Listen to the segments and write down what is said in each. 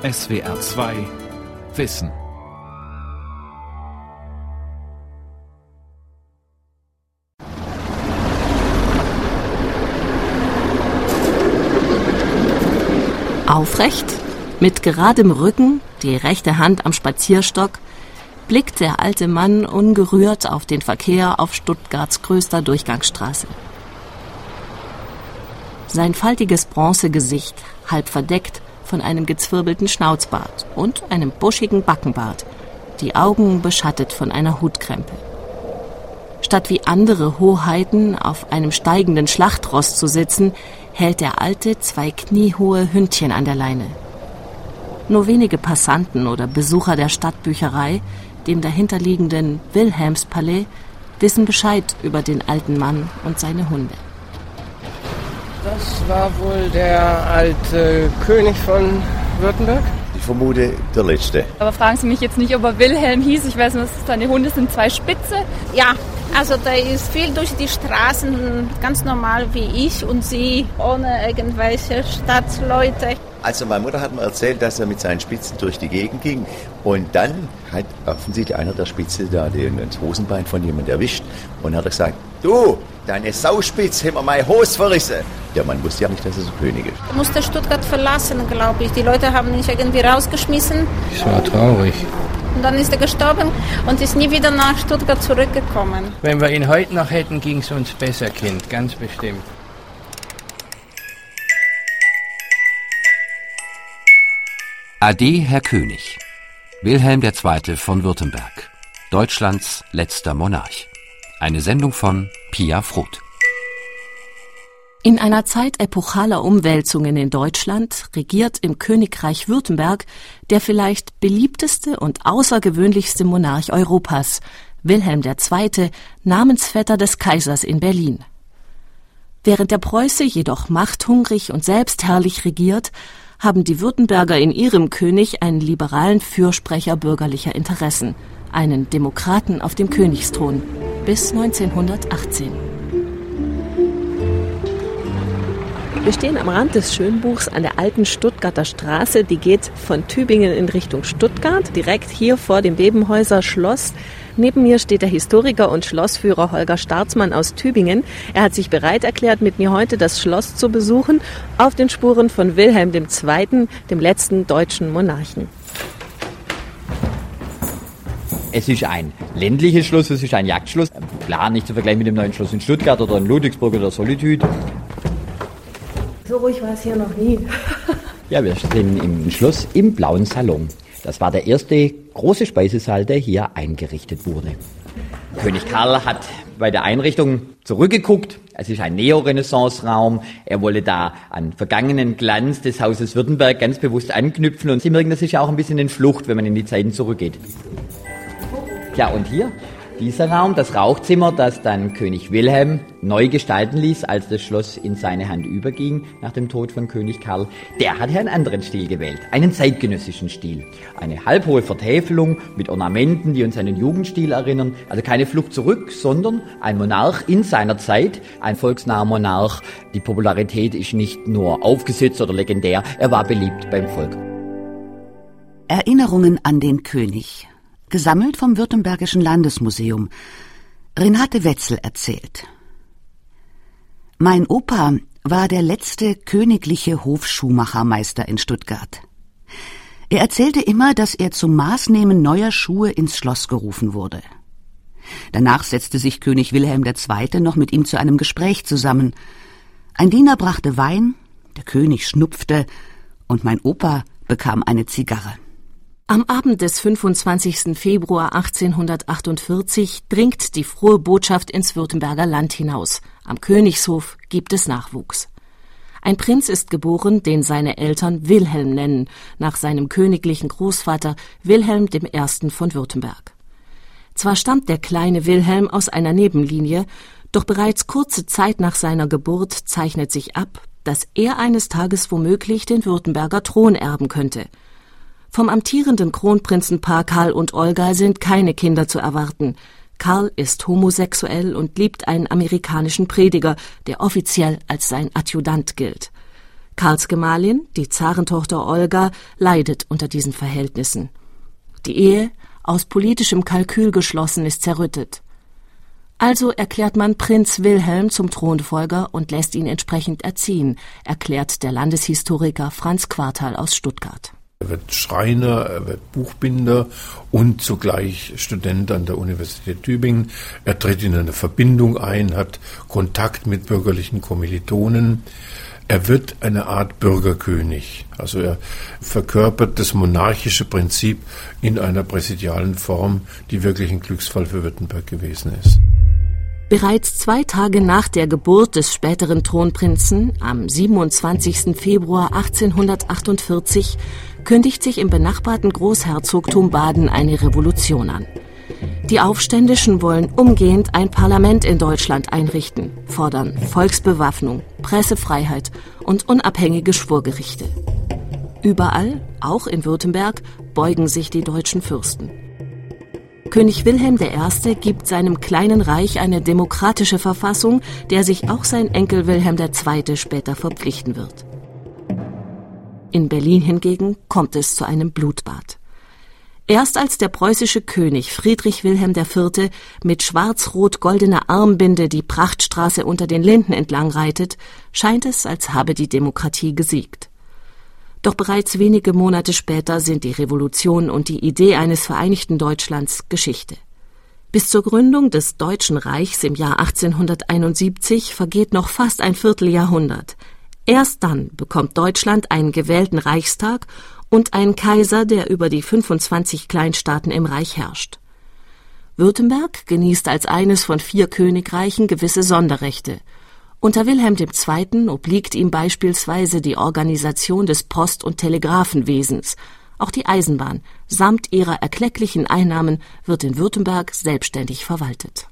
SWR 2 Wissen. Aufrecht, mit geradem Rücken, die rechte Hand am Spazierstock, blickt der alte Mann ungerührt auf den Verkehr auf Stuttgarts größter Durchgangsstraße. Sein faltiges Bronzegesicht, halb verdeckt von einem gezwirbelten Schnauzbart und einem buschigen Backenbart, die Augen beschattet von einer Hutkrempe. Statt wie andere Hoheiten auf einem steigenden Schlachtross zu sitzen, hält der Alte zwei kniehohe Hündchen an der Leine. Nur wenige Passanten oder Besucher der Stadtbücherei, dem dahinterliegenden Wilhelmspalais, wissen Bescheid über den alten Mann und seine Hunde. Das war wohl der alte König von Württemberg? Ich vermute der letzte. Aber fragen Sie mich jetzt nicht, ob er Wilhelm hieß. Ich weiß nur, seine Hunde sind zwei Spitze. Ja, also der ist viel durch die Straßen, ganz normal wie ich und Sie, ohne irgendwelche Stadtleute. Also meine Mutter hat mir erzählt, dass er mit seinen Spitzen durch die Gegend ging und dann hat offensichtlich einer der Spitze da den, das Hosenbein von jemandem erwischt und hat gesagt, du, deine Sauspitz, haben wir meine Hose verrissen. Der Mann wusste ja nicht, dass er so König ist. Er musste Stuttgart verlassen, glaube ich. Die Leute haben ihn irgendwie rausgeschmissen. Das war traurig. Und dann ist er gestorben und ist nie wieder nach Stuttgart zurückgekommen. Wenn wir ihn heute noch hätten, ging es uns besser, Kind, ganz bestimmt. Ade, Herr König. Wilhelm II. von Württemberg. Deutschlands letzter Monarch. Eine Sendung von Pia Froth. In einer Zeit epochaler Umwälzungen in Deutschland regiert im Königreich Württemberg der vielleicht beliebteste und außergewöhnlichste Monarch Europas, Wilhelm II., Namensvetter des Kaisers in Berlin. Während der Preuße jedoch machthungrig und selbstherrlich regiert, haben die Württemberger in ihrem König einen liberalen Fürsprecher bürgerlicher Interessen, einen Demokraten auf dem Königsthron bis 1918. Wir stehen am Rand des Schönbuchs an der alten Stuttgarter Straße. Die geht von Tübingen in Richtung Stuttgart, direkt hier vor dem Bebenhäuser Schloss. Neben mir steht der Historiker und Schlossführer Holger Staarzmann aus Tübingen. Er hat sich bereit erklärt, mit mir heute das Schloss zu besuchen, auf den Spuren von Wilhelm II., dem letzten deutschen Monarchen. Es ist ein ländliches Schloss, es ist ein Jagdschloss. Klar, nicht zu vergleichen mit dem neuen Schloss in Stuttgart oder in Ludwigsburg oder Solitude. So ruhig war es hier noch nie. Ja, wir stehen im Schloss im blauen Salon. Das war der erste große Speisesaal, der hier eingerichtet wurde. König Karl hat bei der Einrichtung zurückgeguckt. Es ist ein Neorenaissance-Raum. Er wolle da an vergangenen Glanz des Hauses Württemberg ganz bewusst anknüpfen. Und Sie merken, das ist ja auch ein bisschen in Flucht, wenn man in die Zeiten zurückgeht. Ja, und hier dieser Raum, das Rauchzimmer, das dann König Wilhelm neu gestalten ließ, als das Schloss in seine Hand überging nach dem Tod von König Karl, der hat einen anderen Stil gewählt, einen zeitgenössischen Stil. Eine halbhohe Vertäfelung mit Ornamenten, die uns an den Jugendstil erinnern. Also keine Flucht zurück, sondern ein Monarch in seiner Zeit, ein volksnaher Monarch. Die Popularität ist nicht nur aufgesetzt oder legendär, er war beliebt beim Volk. Erinnerungen an den König gesammelt vom Württembergischen Landesmuseum. Renate Wetzel erzählt. Mein Opa war der letzte königliche Hofschuhmachermeister in Stuttgart. Er erzählte immer, dass er zum Maßnehmen neuer Schuhe ins Schloss gerufen wurde. Danach setzte sich König Wilhelm II. noch mit ihm zu einem Gespräch zusammen. Ein Diener brachte Wein, der König schnupfte und mein Opa bekam eine Zigarre. Am Abend des 25. Februar 1848 dringt die frohe Botschaft ins Württemberger Land hinaus. Am Königshof gibt es Nachwuchs. Ein Prinz ist geboren, den seine Eltern Wilhelm nennen, nach seinem königlichen Großvater Wilhelm I. von Württemberg. Zwar stammt der kleine Wilhelm aus einer Nebenlinie, doch bereits kurze Zeit nach seiner Geburt zeichnet sich ab, dass er eines Tages womöglich den Württemberger Thron erben könnte – vom amtierenden Kronprinzenpaar Karl und Olga sind keine Kinder zu erwarten. Karl ist homosexuell und liebt einen amerikanischen Prediger, der offiziell als sein Adjutant gilt. Karls Gemahlin, die Zarentochter Olga, leidet unter diesen Verhältnissen. Die Ehe, aus politischem Kalkül geschlossen, ist zerrüttet. Also erklärt man Prinz Wilhelm zum Thronfolger und lässt ihn entsprechend erziehen, erklärt der Landeshistoriker Franz Quartal aus Stuttgart. Er wird Schreiner, er wird Buchbinder und zugleich Student an der Universität Tübingen. Er tritt in eine Verbindung ein, hat Kontakt mit bürgerlichen Kommilitonen. Er wird eine Art Bürgerkönig. Also er verkörpert das monarchische Prinzip in einer präsidialen Form, die wirklich ein Glücksfall für Württemberg gewesen ist. Bereits zwei Tage nach der Geburt des späteren Thronprinzen, am 27. Februar 1848, kündigt sich im benachbarten Großherzogtum Baden eine Revolution an. Die Aufständischen wollen umgehend ein Parlament in Deutschland einrichten, fordern Volksbewaffnung, Pressefreiheit und unabhängige Schwurgerichte. Überall, auch in Württemberg, beugen sich die deutschen Fürsten. König Wilhelm I. gibt seinem kleinen Reich eine demokratische Verfassung, der sich auch sein Enkel Wilhelm II. später verpflichten wird. In Berlin hingegen kommt es zu einem Blutbad. Erst als der preußische König Friedrich Wilhelm IV. mit schwarz-rot-goldener Armbinde die Prachtstraße unter den Linden entlang reitet, scheint es, als habe die Demokratie gesiegt. Doch bereits wenige Monate später sind die Revolution und die Idee eines vereinigten Deutschlands Geschichte. Bis zur Gründung des Deutschen Reichs im Jahr 1871 vergeht noch fast ein Vierteljahrhundert. Erst dann bekommt Deutschland einen gewählten Reichstag und einen Kaiser, der über die 25 Kleinstaaten im Reich herrscht. Württemberg genießt als eines von vier Königreichen gewisse Sonderrechte – unter Wilhelm II. obliegt ihm beispielsweise die Organisation des Post- und Telegrafenwesens. Auch die Eisenbahn samt ihrer erklecklichen Einnahmen wird in Württemberg selbstständig verwaltet.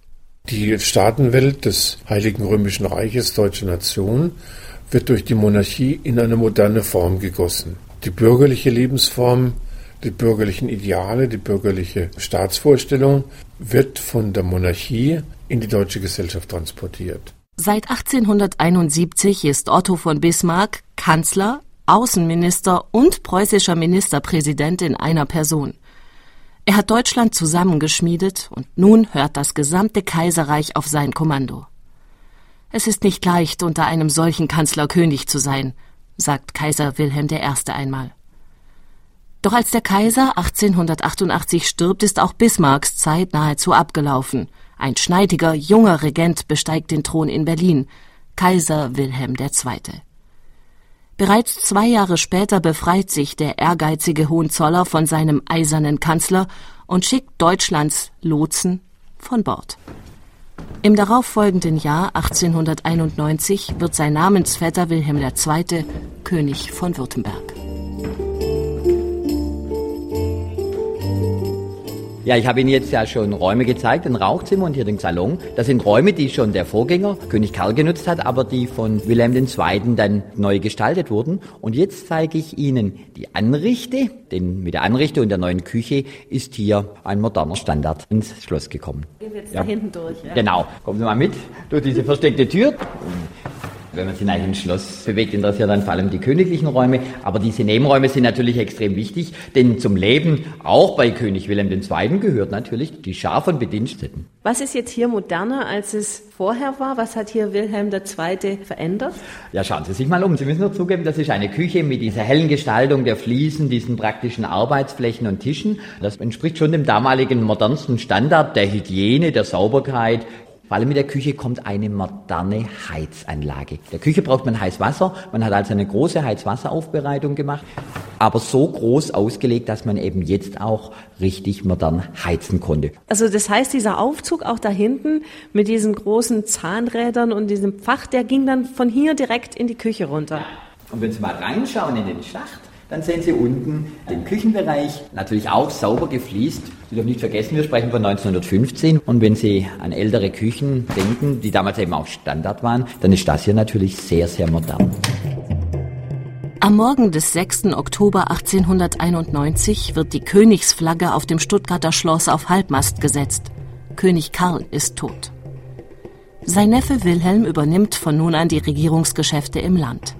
Die Staatenwelt des Heiligen Römischen Reiches Deutsche Nation wird durch die Monarchie in eine moderne Form gegossen. Die bürgerliche Lebensform, die bürgerlichen Ideale, die bürgerliche Staatsvorstellung wird von der Monarchie in die deutsche Gesellschaft transportiert. Seit 1871 ist Otto von Bismarck Kanzler, Außenminister und preußischer Ministerpräsident in einer Person. Er hat Deutschland zusammengeschmiedet und nun hört das gesamte Kaiserreich auf sein Kommando. Es ist nicht leicht, unter einem solchen Kanzler König zu sein, sagt Kaiser Wilhelm I. einmal. Doch als der Kaiser 1888 stirbt, ist auch Bismarcks Zeit nahezu abgelaufen – ein schneidiger, junger Regent besteigt den Thron in Berlin, Kaiser Wilhelm II. Bereits zwei Jahre später befreit sich der ehrgeizige Hohenzoller von seinem eisernen Kanzler und schickt Deutschlands Lotsen von Bord. Im darauffolgenden Jahr 1891 wird sein Namensvetter Wilhelm II. König von Württemberg. Ja, ich habe Ihnen jetzt ja schon Räume gezeigt, ein Rauchzimmer und hier den Salon. Das sind Räume, die schon der Vorgänger, König Karl, genutzt hat, aber die von Wilhelm II. dann neu gestaltet wurden. Und jetzt zeige ich Ihnen die Anrichte, denn mit der Anrichtung der neuen Küche ist hier ein moderner Standard ins Schloss gekommen. Gehen wir jetzt ja. da hinten durch. Ja? Genau, kommen Sie mal mit durch diese versteckte Tür. Wenn man sich nach dem Schloss bewegt, interessiert dann vor allem die königlichen Räume. Aber diese Nebenräume sind natürlich extrem wichtig, denn zum Leben, auch bei König Wilhelm II., gehört natürlich die Schar von Bediensteten. Was ist jetzt hier moderner, als es vorher war? Was hat hier Wilhelm II. verändert? Ja, schauen Sie sich mal um. Sie müssen nur zugeben, das ist eine Küche mit dieser hellen Gestaltung der Fliesen, diesen praktischen Arbeitsflächen und Tischen. Das entspricht schon dem damaligen modernsten Standard der Hygiene, der Sauberkeit, vor allem mit der Küche kommt eine moderne Heizanlage. Der Küche braucht man heiß Wasser. Man hat also eine große Heizwasseraufbereitung gemacht, aber so groß ausgelegt, dass man eben jetzt auch richtig modern heizen konnte. Also das heißt, dieser Aufzug auch da hinten mit diesen großen Zahnrädern und diesem Fach, der ging dann von hier direkt in die Küche runter. Und wenn Sie mal reinschauen in den Schacht, dann sehen Sie unten den Küchenbereich, natürlich auch sauber gefliest. Sie dürfen nicht vergessen, wir sprechen von 1915. Und wenn Sie an ältere Küchen denken, die damals eben auch Standard waren, dann ist das hier natürlich sehr, sehr modern. Am Morgen des 6. Oktober 1891 wird die Königsflagge auf dem Stuttgarter Schloss auf Halbmast gesetzt. König Karl ist tot. Sein Neffe Wilhelm übernimmt von nun an die Regierungsgeschäfte im Land.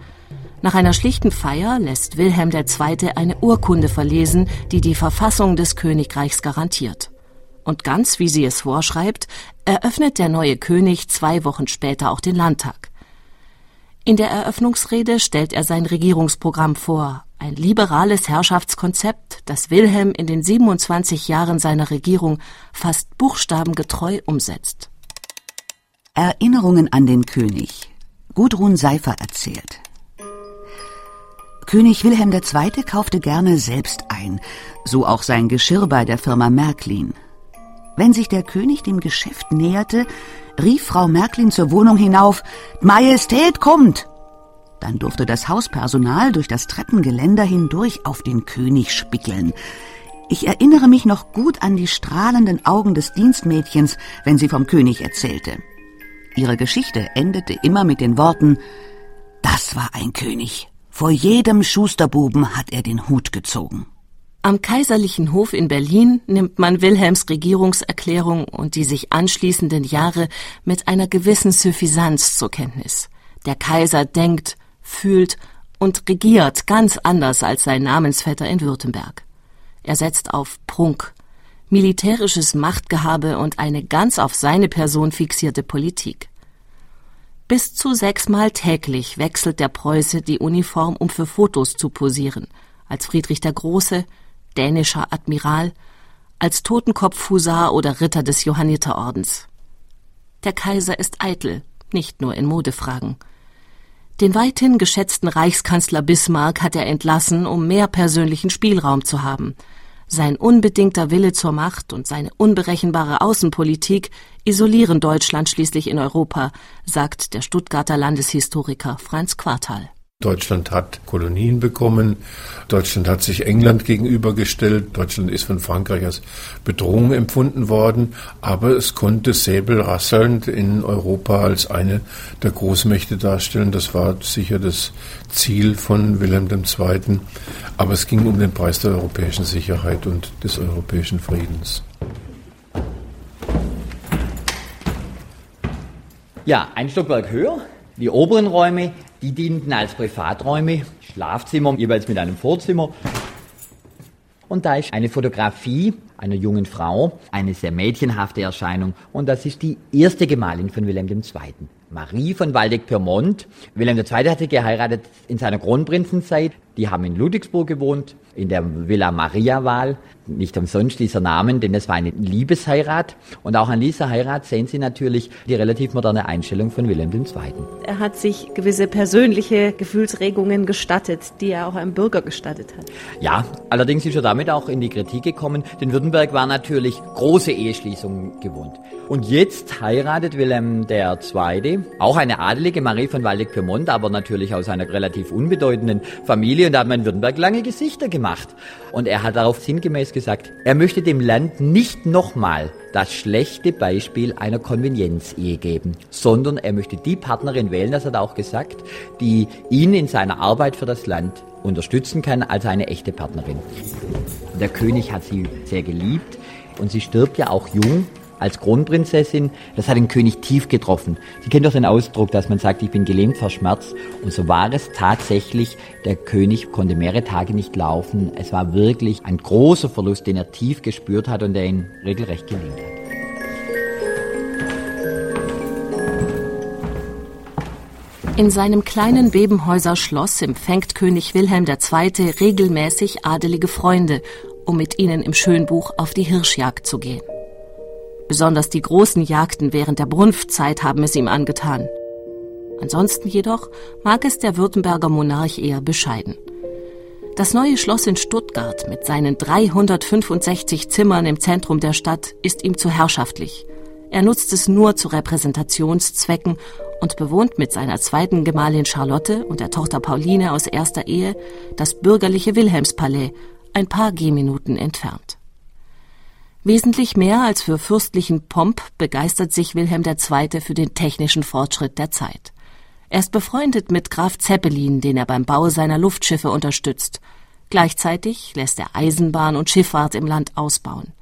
Nach einer schlichten Feier lässt Wilhelm II. eine Urkunde verlesen, die die Verfassung des Königreichs garantiert. Und ganz wie sie es vorschreibt, eröffnet der neue König zwei Wochen später auch den Landtag. In der Eröffnungsrede stellt er sein Regierungsprogramm vor, ein liberales Herrschaftskonzept, das Wilhelm in den 27 Jahren seiner Regierung fast buchstabengetreu umsetzt. Erinnerungen an den König. Gudrun Seifer erzählt. König Wilhelm II. kaufte gerne selbst ein, so auch sein Geschirr bei der Firma Märklin. Wenn sich der König dem Geschäft näherte, rief Frau Märklin zur Wohnung hinauf, Majestät kommt! Dann durfte das Hauspersonal durch das Treppengeländer hindurch auf den König spickeln. Ich erinnere mich noch gut an die strahlenden Augen des Dienstmädchens, wenn sie vom König erzählte. Ihre Geschichte endete immer mit den Worten Das war ein König. Vor jedem Schusterbuben hat er den Hut gezogen. Am Kaiserlichen Hof in Berlin nimmt man Wilhelms Regierungserklärung und die sich anschließenden Jahre mit einer gewissen Suffisanz zur Kenntnis. Der Kaiser denkt, fühlt und regiert ganz anders als sein Namensvetter in Württemberg. Er setzt auf Prunk, militärisches Machtgehabe und eine ganz auf seine Person fixierte Politik. Bis zu sechsmal täglich wechselt der Preuße die Uniform, um für Fotos zu posieren, als Friedrich der Große, dänischer Admiral, als Totenkopfhusar oder Ritter des Johanniterordens. Der Kaiser ist eitel, nicht nur in Modefragen. Den weithin geschätzten Reichskanzler Bismarck hat er entlassen, um mehr persönlichen Spielraum zu haben. Sein unbedingter Wille zur Macht und seine unberechenbare Außenpolitik isolieren Deutschland schließlich in Europa, sagt der Stuttgarter Landeshistoriker Franz Quartal. Deutschland hat Kolonien bekommen. Deutschland hat sich England gegenübergestellt. Deutschland ist von Frankreich als Bedrohung empfunden worden. Aber es konnte säbelrasselnd in Europa als eine der Großmächte darstellen. Das war sicher das Ziel von Wilhelm II. Aber es ging um den Preis der europäischen Sicherheit und des europäischen Friedens. Ja, ein Stockwerk höher. Die oberen Räume die dienten als Privaträume, Schlafzimmer jeweils mit einem Vorzimmer. Und da ist eine Fotografie einer jungen Frau, eine sehr mädchenhafte Erscheinung. Und das ist die erste Gemahlin von Wilhelm II. Marie von Waldeck-Pyrmont. Wilhelm II. hatte geheiratet in seiner Kronprinzenzeit. Die haben in Ludwigsburg gewohnt, in der Villa Maria-Wahl. Nicht umsonst dieser Namen, denn es war eine Liebesheirat. Und auch an dieser Heirat sehen Sie natürlich die relativ moderne Einstellung von Wilhelm II. Er hat sich gewisse persönliche Gefühlsregungen gestattet, die er auch einem Bürger gestattet hat. Ja, allerdings ist er damit auch in die Kritik gekommen, denn Württemberg war natürlich große Eheschließungen gewohnt. Und jetzt heiratet Wilhelm II., auch eine adelige Marie von Waldeck-Pyrmont, aber natürlich aus einer relativ unbedeutenden Familie. Und da hat man in Württemberg lange Gesichter gemacht. Und er hat darauf sinngemäß gesagt, er möchte dem Land nicht nochmal das schlechte Beispiel einer Konvenienzehe geben, sondern er möchte die Partnerin wählen, das hat er auch gesagt, die ihn in seiner Arbeit für das Land unterstützen kann als eine echte Partnerin. Der König hat sie sehr geliebt und sie stirbt ja auch jung als Kronprinzessin, das hat den König tief getroffen. Sie kennt doch den Ausdruck, dass man sagt, ich bin gelähmt vor Schmerz. Und so war es tatsächlich. Der König konnte mehrere Tage nicht laufen. Es war wirklich ein großer Verlust, den er tief gespürt hat und der ihn regelrecht gelähmt hat. In seinem kleinen Bebenhäuser Schloss empfängt König Wilhelm II. regelmäßig adelige Freunde, um mit ihnen im Schönbuch auf die Hirschjagd zu gehen. Besonders die großen Jagden während der Brunftzeit haben es ihm angetan. Ansonsten jedoch mag es der Württemberger Monarch eher bescheiden. Das neue Schloss in Stuttgart mit seinen 365 Zimmern im Zentrum der Stadt ist ihm zu herrschaftlich. Er nutzt es nur zu Repräsentationszwecken und bewohnt mit seiner zweiten Gemahlin Charlotte und der Tochter Pauline aus erster Ehe das bürgerliche Wilhelmspalais, ein paar Gehminuten entfernt. Wesentlich mehr als für fürstlichen Pomp begeistert sich Wilhelm II. für den technischen Fortschritt der Zeit. Er ist befreundet mit Graf Zeppelin, den er beim Bau seiner Luftschiffe unterstützt. Gleichzeitig lässt er Eisenbahn und Schifffahrt im Land ausbauen.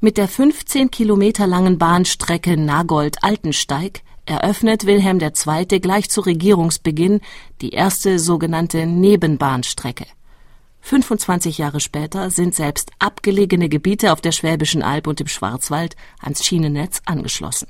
Mit der 15 Kilometer langen Bahnstrecke Nagold-Altensteig eröffnet Wilhelm II. gleich zu Regierungsbeginn die erste sogenannte Nebenbahnstrecke. 25 Jahre später sind selbst abgelegene Gebiete auf der Schwäbischen Alb und im Schwarzwald ans Schienennetz angeschlossen.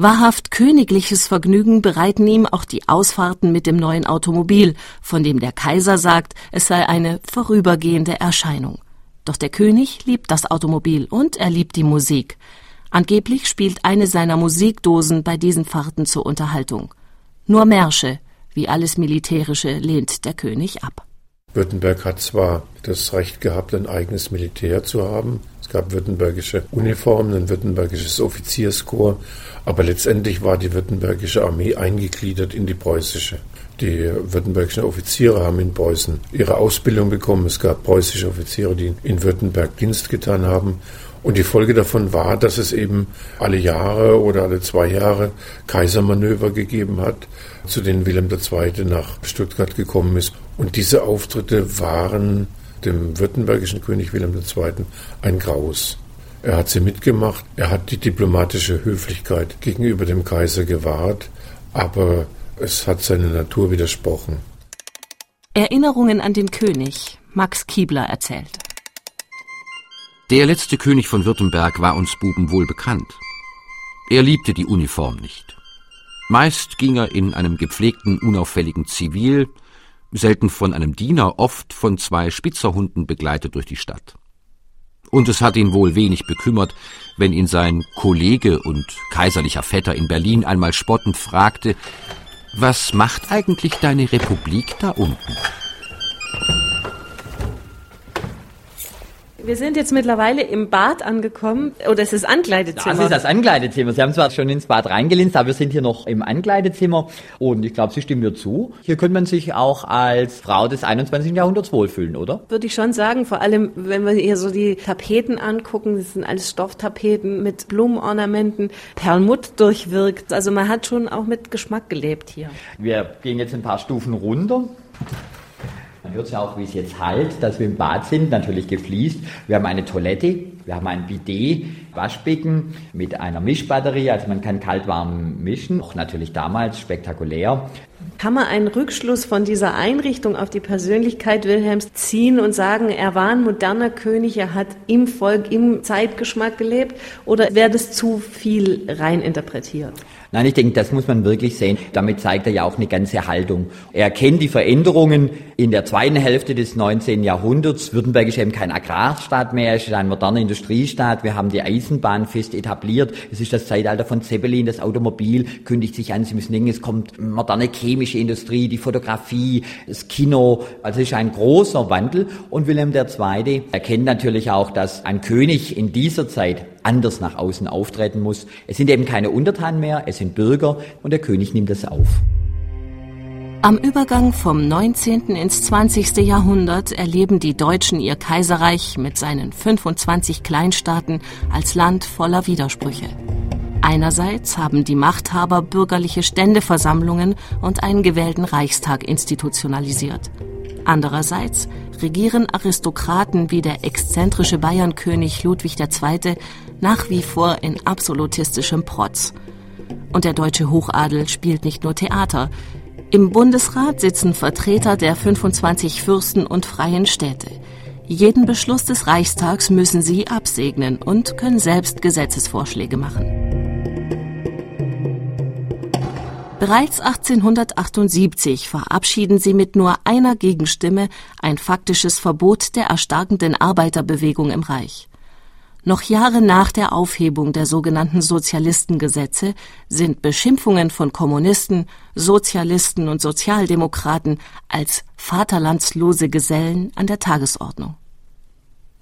Wahrhaft königliches Vergnügen bereiten ihm auch die Ausfahrten mit dem neuen Automobil, von dem der Kaiser sagt, es sei eine vorübergehende Erscheinung. Doch der König liebt das Automobil und er liebt die Musik. Angeblich spielt eine seiner Musikdosen bei diesen Fahrten zur Unterhaltung. Nur Märsche, wie alles Militärische, lehnt der König ab. Württemberg hat zwar das Recht gehabt, ein eigenes Militär zu haben. Es gab württembergische Uniformen, ein württembergisches Offizierskorps, aber letztendlich war die württembergische Armee eingegliedert in die preußische. Die württembergischen Offiziere haben in Preußen ihre Ausbildung bekommen. Es gab preußische Offiziere, die in Württemberg Dienst getan haben. Und die Folge davon war, dass es eben alle Jahre oder alle zwei Jahre Kaisermanöver gegeben hat, zu denen Wilhelm II. nach Stuttgart gekommen ist. Und diese Auftritte waren dem württembergischen König Wilhelm II. ein Graus. Er hat sie mitgemacht, er hat die diplomatische Höflichkeit gegenüber dem Kaiser gewahrt, aber es hat seine Natur widersprochen. Erinnerungen an den König, Max Kiebler erzählt. Der letzte König von Württemberg war uns Buben wohl bekannt. Er liebte die Uniform nicht. Meist ging er in einem gepflegten, unauffälligen Zivil, selten von einem Diener, oft von zwei Spitzerhunden begleitet durch die Stadt. Und es hat ihn wohl wenig bekümmert, wenn ihn sein Kollege und kaiserlicher Vetter in Berlin einmal spottend fragte, was macht eigentlich deine Republik da unten? Wir sind jetzt mittlerweile im Bad angekommen. Oder es ist das Ankleidezimmer. Das ist das Ankleidezimmer. Sie haben zwar schon ins Bad reingelinst, aber wir sind hier noch im Ankleidezimmer. Und ich glaube, Sie stimmen mir zu. Hier könnte man sich auch als Frau des 21. Jahrhunderts wohlfühlen, oder? Würde ich schon sagen. Vor allem, wenn wir hier so die Tapeten angucken. Das sind alles Stofftapeten mit Blumenornamenten, Perlmutt durchwirkt. Also man hat schon auch mit Geschmack gelebt hier. Wir gehen jetzt ein paar Stufen runter. Man hört ja auch, wie es jetzt halt, dass wir im Bad sind, natürlich gefliest. Wir haben eine Toilette, wir haben ein Bidet, Waschbecken mit einer Mischbatterie, also man kann kalt-warm mischen, auch natürlich damals spektakulär. Kann man einen Rückschluss von dieser Einrichtung auf die Persönlichkeit Wilhelms ziehen und sagen, er war ein moderner König, er hat im Volk, im Zeitgeschmack gelebt? Oder wäre das zu viel rein interpretiert? Nein, ich denke, das muss man wirklich sehen. Damit zeigt er ja auch eine ganze Haltung. Er kennt die Veränderungen in der zweiten Hälfte des 19. Jahrhunderts. Württemberg ist eben kein Agrarstaat mehr, es ist ein moderner Industriestaat. Wir haben die Eisenbahn fest etabliert. Es ist das Zeitalter von Zeppelin, das Automobil kündigt sich an. Sie müssen denken, es kommt moderne chemische Industrie, die Fotografie, das Kino. Also es ist ein großer Wandel. Und Wilhelm II. erkennt natürlich auch, dass ein König in dieser Zeit anders nach außen auftreten muss. Es sind eben keine Untertanen mehr, es sind Bürger und der König nimmt es auf. Am Übergang vom 19. ins 20. Jahrhundert erleben die Deutschen ihr Kaiserreich mit seinen 25 Kleinstaaten als Land voller Widersprüche. Einerseits haben die Machthaber bürgerliche Ständeversammlungen und einen gewählten Reichstag institutionalisiert. Andererseits regieren Aristokraten wie der exzentrische Bayernkönig Ludwig II. nach wie vor in absolutistischem Protz. Und der deutsche Hochadel spielt nicht nur Theater. Im Bundesrat sitzen Vertreter der 25 Fürsten und freien Städte. Jeden Beschluss des Reichstags müssen sie absegnen und können selbst Gesetzesvorschläge machen. Bereits 1878 verabschieden sie mit nur einer Gegenstimme ein faktisches Verbot der erstarkenden Arbeiterbewegung im Reich. Noch Jahre nach der Aufhebung der sogenannten Sozialistengesetze sind Beschimpfungen von Kommunisten, Sozialisten und Sozialdemokraten als vaterlandslose Gesellen an der Tagesordnung.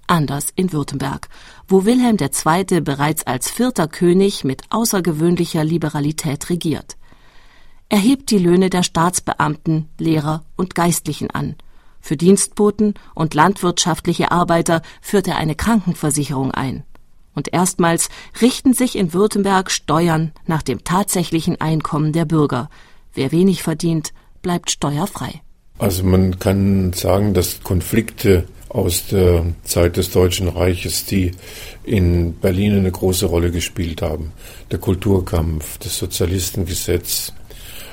Anders in Württemberg, wo Wilhelm II. bereits als vierter König mit außergewöhnlicher Liberalität regiert. Er hebt die Löhne der Staatsbeamten, Lehrer und Geistlichen an. Für Dienstboten und landwirtschaftliche Arbeiter führt er eine Krankenversicherung ein. Und erstmals richten sich in Württemberg Steuern nach dem tatsächlichen Einkommen der Bürger. Wer wenig verdient, bleibt steuerfrei. Also man kann sagen, dass Konflikte aus der Zeit des Deutschen Reiches, die in Berlin eine große Rolle gespielt haben. Der Kulturkampf, das Sozialistengesetz,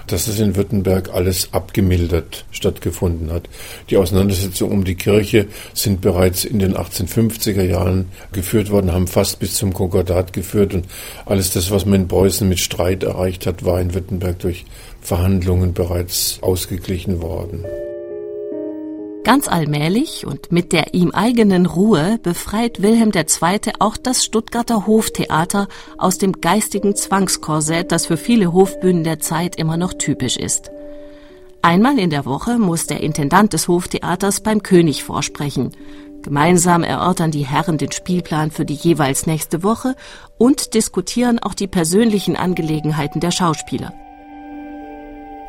dass es in Württemberg alles abgemildert stattgefunden hat. Die Auseinandersetzungen um die Kirche sind bereits in den 1850er Jahren geführt worden, haben fast bis zum Konkordat geführt und alles das, was man in Preußen mit Streit erreicht hat, war in Württemberg durch Verhandlungen bereits ausgeglichen worden. Ganz allmählich und mit der ihm eigenen Ruhe befreit Wilhelm II. auch das Stuttgarter Hoftheater aus dem geistigen Zwangskorsett, das für viele Hofbühnen der Zeit immer noch typisch ist. Einmal in der Woche muss der Intendant des Hoftheaters beim König vorsprechen. Gemeinsam erörtern die Herren den Spielplan für die jeweils nächste Woche und diskutieren auch die persönlichen Angelegenheiten der Schauspieler.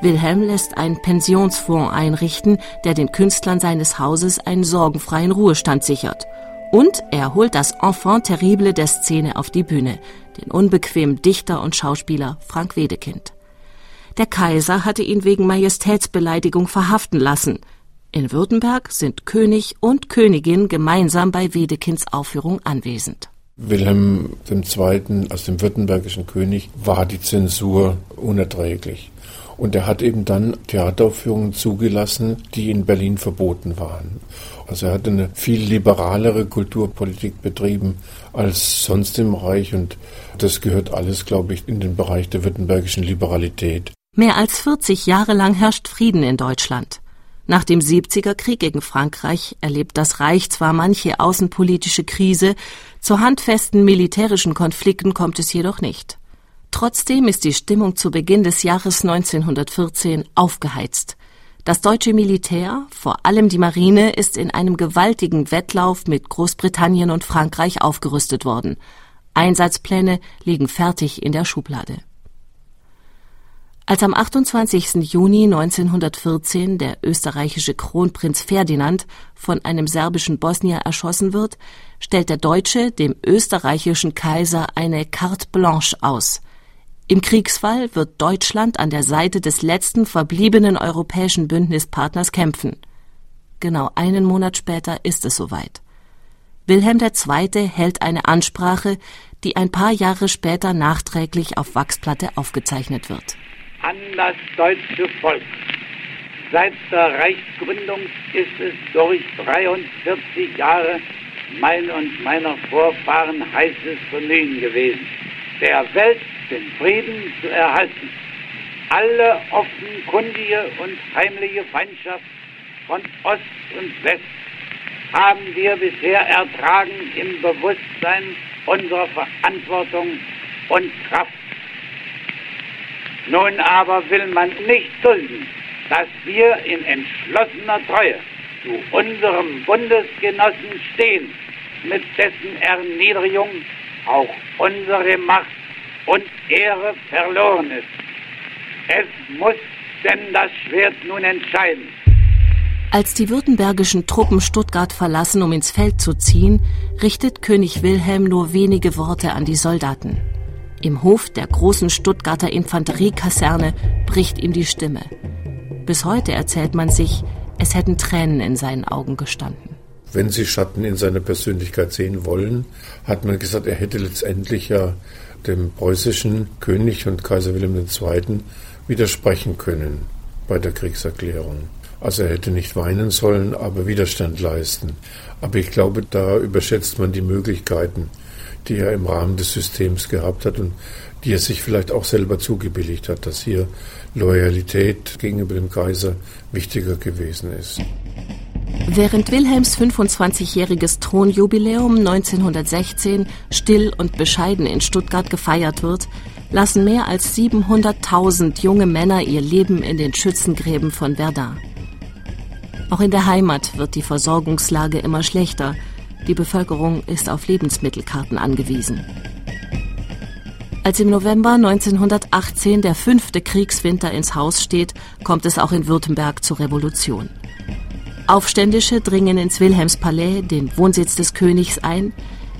Wilhelm lässt einen Pensionsfonds einrichten, der den Künstlern seines Hauses einen sorgenfreien Ruhestand sichert. Und er holt das Enfant terrible der Szene auf die Bühne, den unbequemen Dichter und Schauspieler Frank Wedekind. Der Kaiser hatte ihn wegen Majestätsbeleidigung verhaften lassen. In Württemberg sind König und Königin gemeinsam bei Wedekinds Aufführung anwesend. Wilhelm II., als dem württembergischen König, war die Zensur unerträglich. Und er hat eben dann Theateraufführungen zugelassen, die in Berlin verboten waren. Also er hat eine viel liberalere Kulturpolitik betrieben als sonst im Reich und das gehört alles, glaube ich, in den Bereich der württembergischen Liberalität. Mehr als 40 Jahre lang herrscht Frieden in Deutschland. Nach dem 70er Krieg gegen Frankreich erlebt das Reich zwar manche außenpolitische Krise, zu handfesten militärischen Konflikten kommt es jedoch nicht. Trotzdem ist die Stimmung zu Beginn des Jahres 1914 aufgeheizt. Das deutsche Militär, vor allem die Marine, ist in einem gewaltigen Wettlauf mit Großbritannien und Frankreich aufgerüstet worden. Einsatzpläne liegen fertig in der Schublade. Als am 28. Juni 1914 der österreichische Kronprinz Ferdinand von einem serbischen Bosnier erschossen wird, stellt der Deutsche dem österreichischen Kaiser eine carte blanche aus – im Kriegsfall wird Deutschland an der Seite des letzten verbliebenen europäischen Bündnispartners kämpfen. Genau einen Monat später ist es soweit. Wilhelm II. hält eine Ansprache, die ein paar Jahre später nachträglich auf Wachsplatte aufgezeichnet wird. An das deutsche Volk. Seit der Reichsgründung ist es durch 43 Jahre mein und meiner Vorfahren heißes Bemühen gewesen, der Welt den Frieden zu erhalten. Alle offenkundige und heimliche Feindschaft von Ost und West haben wir bisher ertragen im Bewusstsein unserer Verantwortung und Kraft. Nun aber will man nicht dulden, dass wir in entschlossener Treue zu unserem Bundesgenossen stehen, mit dessen Erniedrigung auch unsere Macht und Ehre verloren ist. Es muss denn das Schwert nun entscheiden. Als die württembergischen Truppen Stuttgart verlassen, um ins Feld zu ziehen, richtet König Wilhelm nur wenige Worte an die Soldaten. Im Hof der großen Stuttgarter Infanteriekaserne bricht ihm die Stimme. Bis heute erzählt man sich, es hätten Tränen in seinen Augen gestanden. Wenn Sie Schatten in seiner Persönlichkeit sehen wollen, hat man gesagt, er hätte letztendlich ja dem preußischen König und Kaiser Wilhelm II. widersprechen können bei der Kriegserklärung. Also er hätte nicht weinen sollen, aber Widerstand leisten. Aber ich glaube, da überschätzt man die Möglichkeiten, die er im Rahmen des Systems gehabt hat und die er sich vielleicht auch selber zugebilligt hat, dass hier Loyalität gegenüber dem Kaiser wichtiger gewesen ist. Während Wilhelms 25-jähriges Thronjubiläum 1916 still und bescheiden in Stuttgart gefeiert wird, lassen mehr als 700.000 junge Männer ihr Leben in den Schützengräben von Verdun. Auch in der Heimat wird die Versorgungslage immer schlechter. Die Bevölkerung ist auf Lebensmittelkarten angewiesen. Als im November 1918 der fünfte Kriegswinter ins Haus steht, kommt es auch in Württemberg zur Revolution. Aufständische dringen ins Wilhelmspalais, den Wohnsitz des Königs, ein.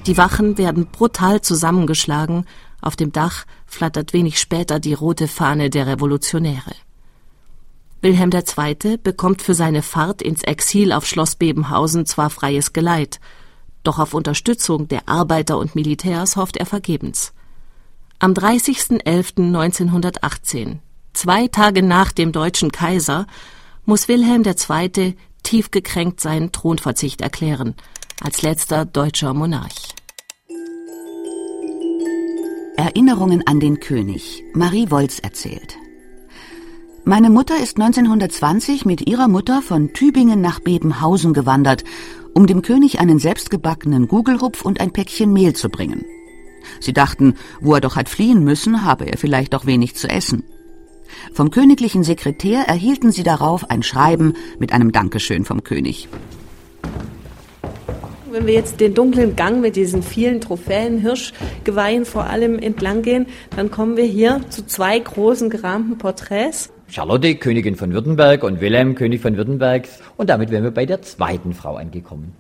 Die Wachen werden brutal zusammengeschlagen. Auf dem Dach flattert wenig später die rote Fahne der Revolutionäre. Wilhelm II. bekommt für seine Fahrt ins Exil auf Schloss Bebenhausen zwar freies Geleit, doch auf Unterstützung der Arbeiter und Militärs hofft er vergebens. Am 30.11.1918, zwei Tage nach dem deutschen Kaiser, muss Wilhelm II. Tief gekränkt seinen Thronverzicht erklären, als letzter deutscher Monarch. Erinnerungen an den König. Marie Wolz erzählt. Meine Mutter ist 1920 mit ihrer Mutter von Tübingen nach Bebenhausen gewandert, um dem König einen selbstgebackenen Gugelhupf und ein Päckchen Mehl zu bringen. Sie dachten, wo er doch hat fliehen müssen, habe er vielleicht auch wenig zu essen. Vom königlichen Sekretär erhielten sie darauf ein Schreiben mit einem Dankeschön vom König. Wenn wir jetzt den dunklen Gang mit diesen vielen Trophäen, Hirschgeweihen vor allem entlang gehen, dann kommen wir hier zu zwei großen gerahmten Porträts. Charlotte, Königin von Württemberg und Wilhelm, König von Württemberg. Und damit wären wir bei der zweiten Frau angekommen.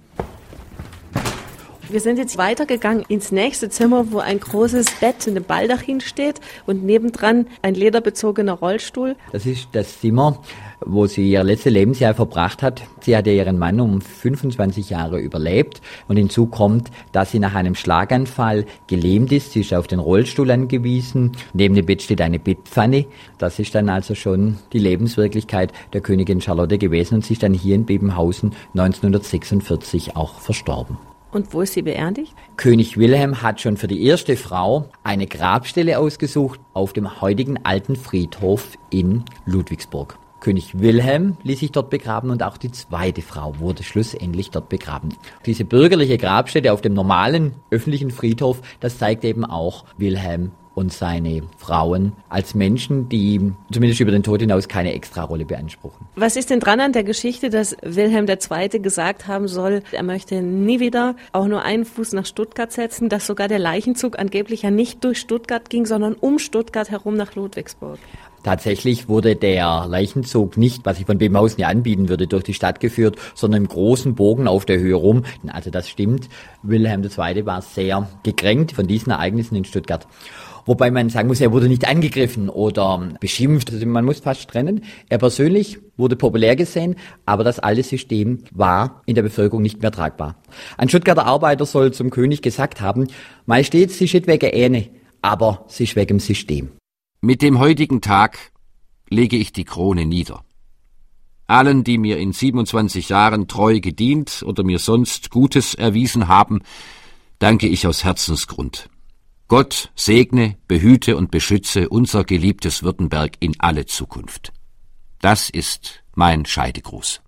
Wir sind jetzt weitergegangen ins nächste Zimmer, wo ein großes Bett mit einem Baldachin steht und nebendran ein lederbezogener Rollstuhl. Das ist das Zimmer, wo sie ihr letztes Lebensjahr verbracht hat. Sie hatte ihren Mann um 25 Jahre überlebt und hinzu kommt, dass sie nach einem Schlaganfall gelähmt ist. Sie ist auf den Rollstuhl angewiesen. Neben dem Bett steht eine Bettpfanne. Das ist dann also schon die Lebenswirklichkeit der Königin Charlotte gewesen und sie ist dann hier in Bebenhausen 1946 auch verstorben. Und wo ist sie beerdigt? König Wilhelm hat schon für die erste Frau eine Grabstelle ausgesucht auf dem heutigen alten Friedhof in Ludwigsburg. König Wilhelm ließ sich dort begraben und auch die zweite Frau wurde schlussendlich dort begraben. Diese bürgerliche Grabstätte auf dem normalen öffentlichen Friedhof, das zeigt eben auch Wilhelm und seine Frauen als Menschen, die zumindest über den Tod hinaus keine Extrarolle beanspruchen. Was ist denn dran an der Geschichte, dass Wilhelm II. gesagt haben soll, er möchte nie wieder auch nur einen Fuß nach Stuttgart setzen, dass sogar der Leichenzug angeblich ja nicht durch Stuttgart ging, sondern um Stuttgart herum nach Ludwigsburg? Tatsächlich wurde der Leichenzug nicht, was ich von Bebenhausen ja anbieten würde, durch die Stadt geführt, sondern im großen Bogen auf der Höhe rum. Also das stimmt. Wilhelm II. war sehr gekränkt von diesen Ereignissen in Stuttgart. Wobei man sagen muss, er wurde nicht angegriffen oder beschimpft. Also man muss fast trennen. Er persönlich wurde populär gesehen, aber das alte System war in der Bevölkerung nicht mehr tragbar. Ein Stuttgarter Arbeiter soll zum König gesagt haben, Majestät, sie steht wegen Ähne, aber sie ist wegen System. Mit dem heutigen Tag lege ich die Krone nieder. Allen, die mir in 27 Jahren treu gedient oder mir sonst Gutes erwiesen haben, danke ich aus Herzensgrund. Gott segne, behüte und beschütze unser geliebtes Württemberg in alle Zukunft. Das ist mein Scheidegruß.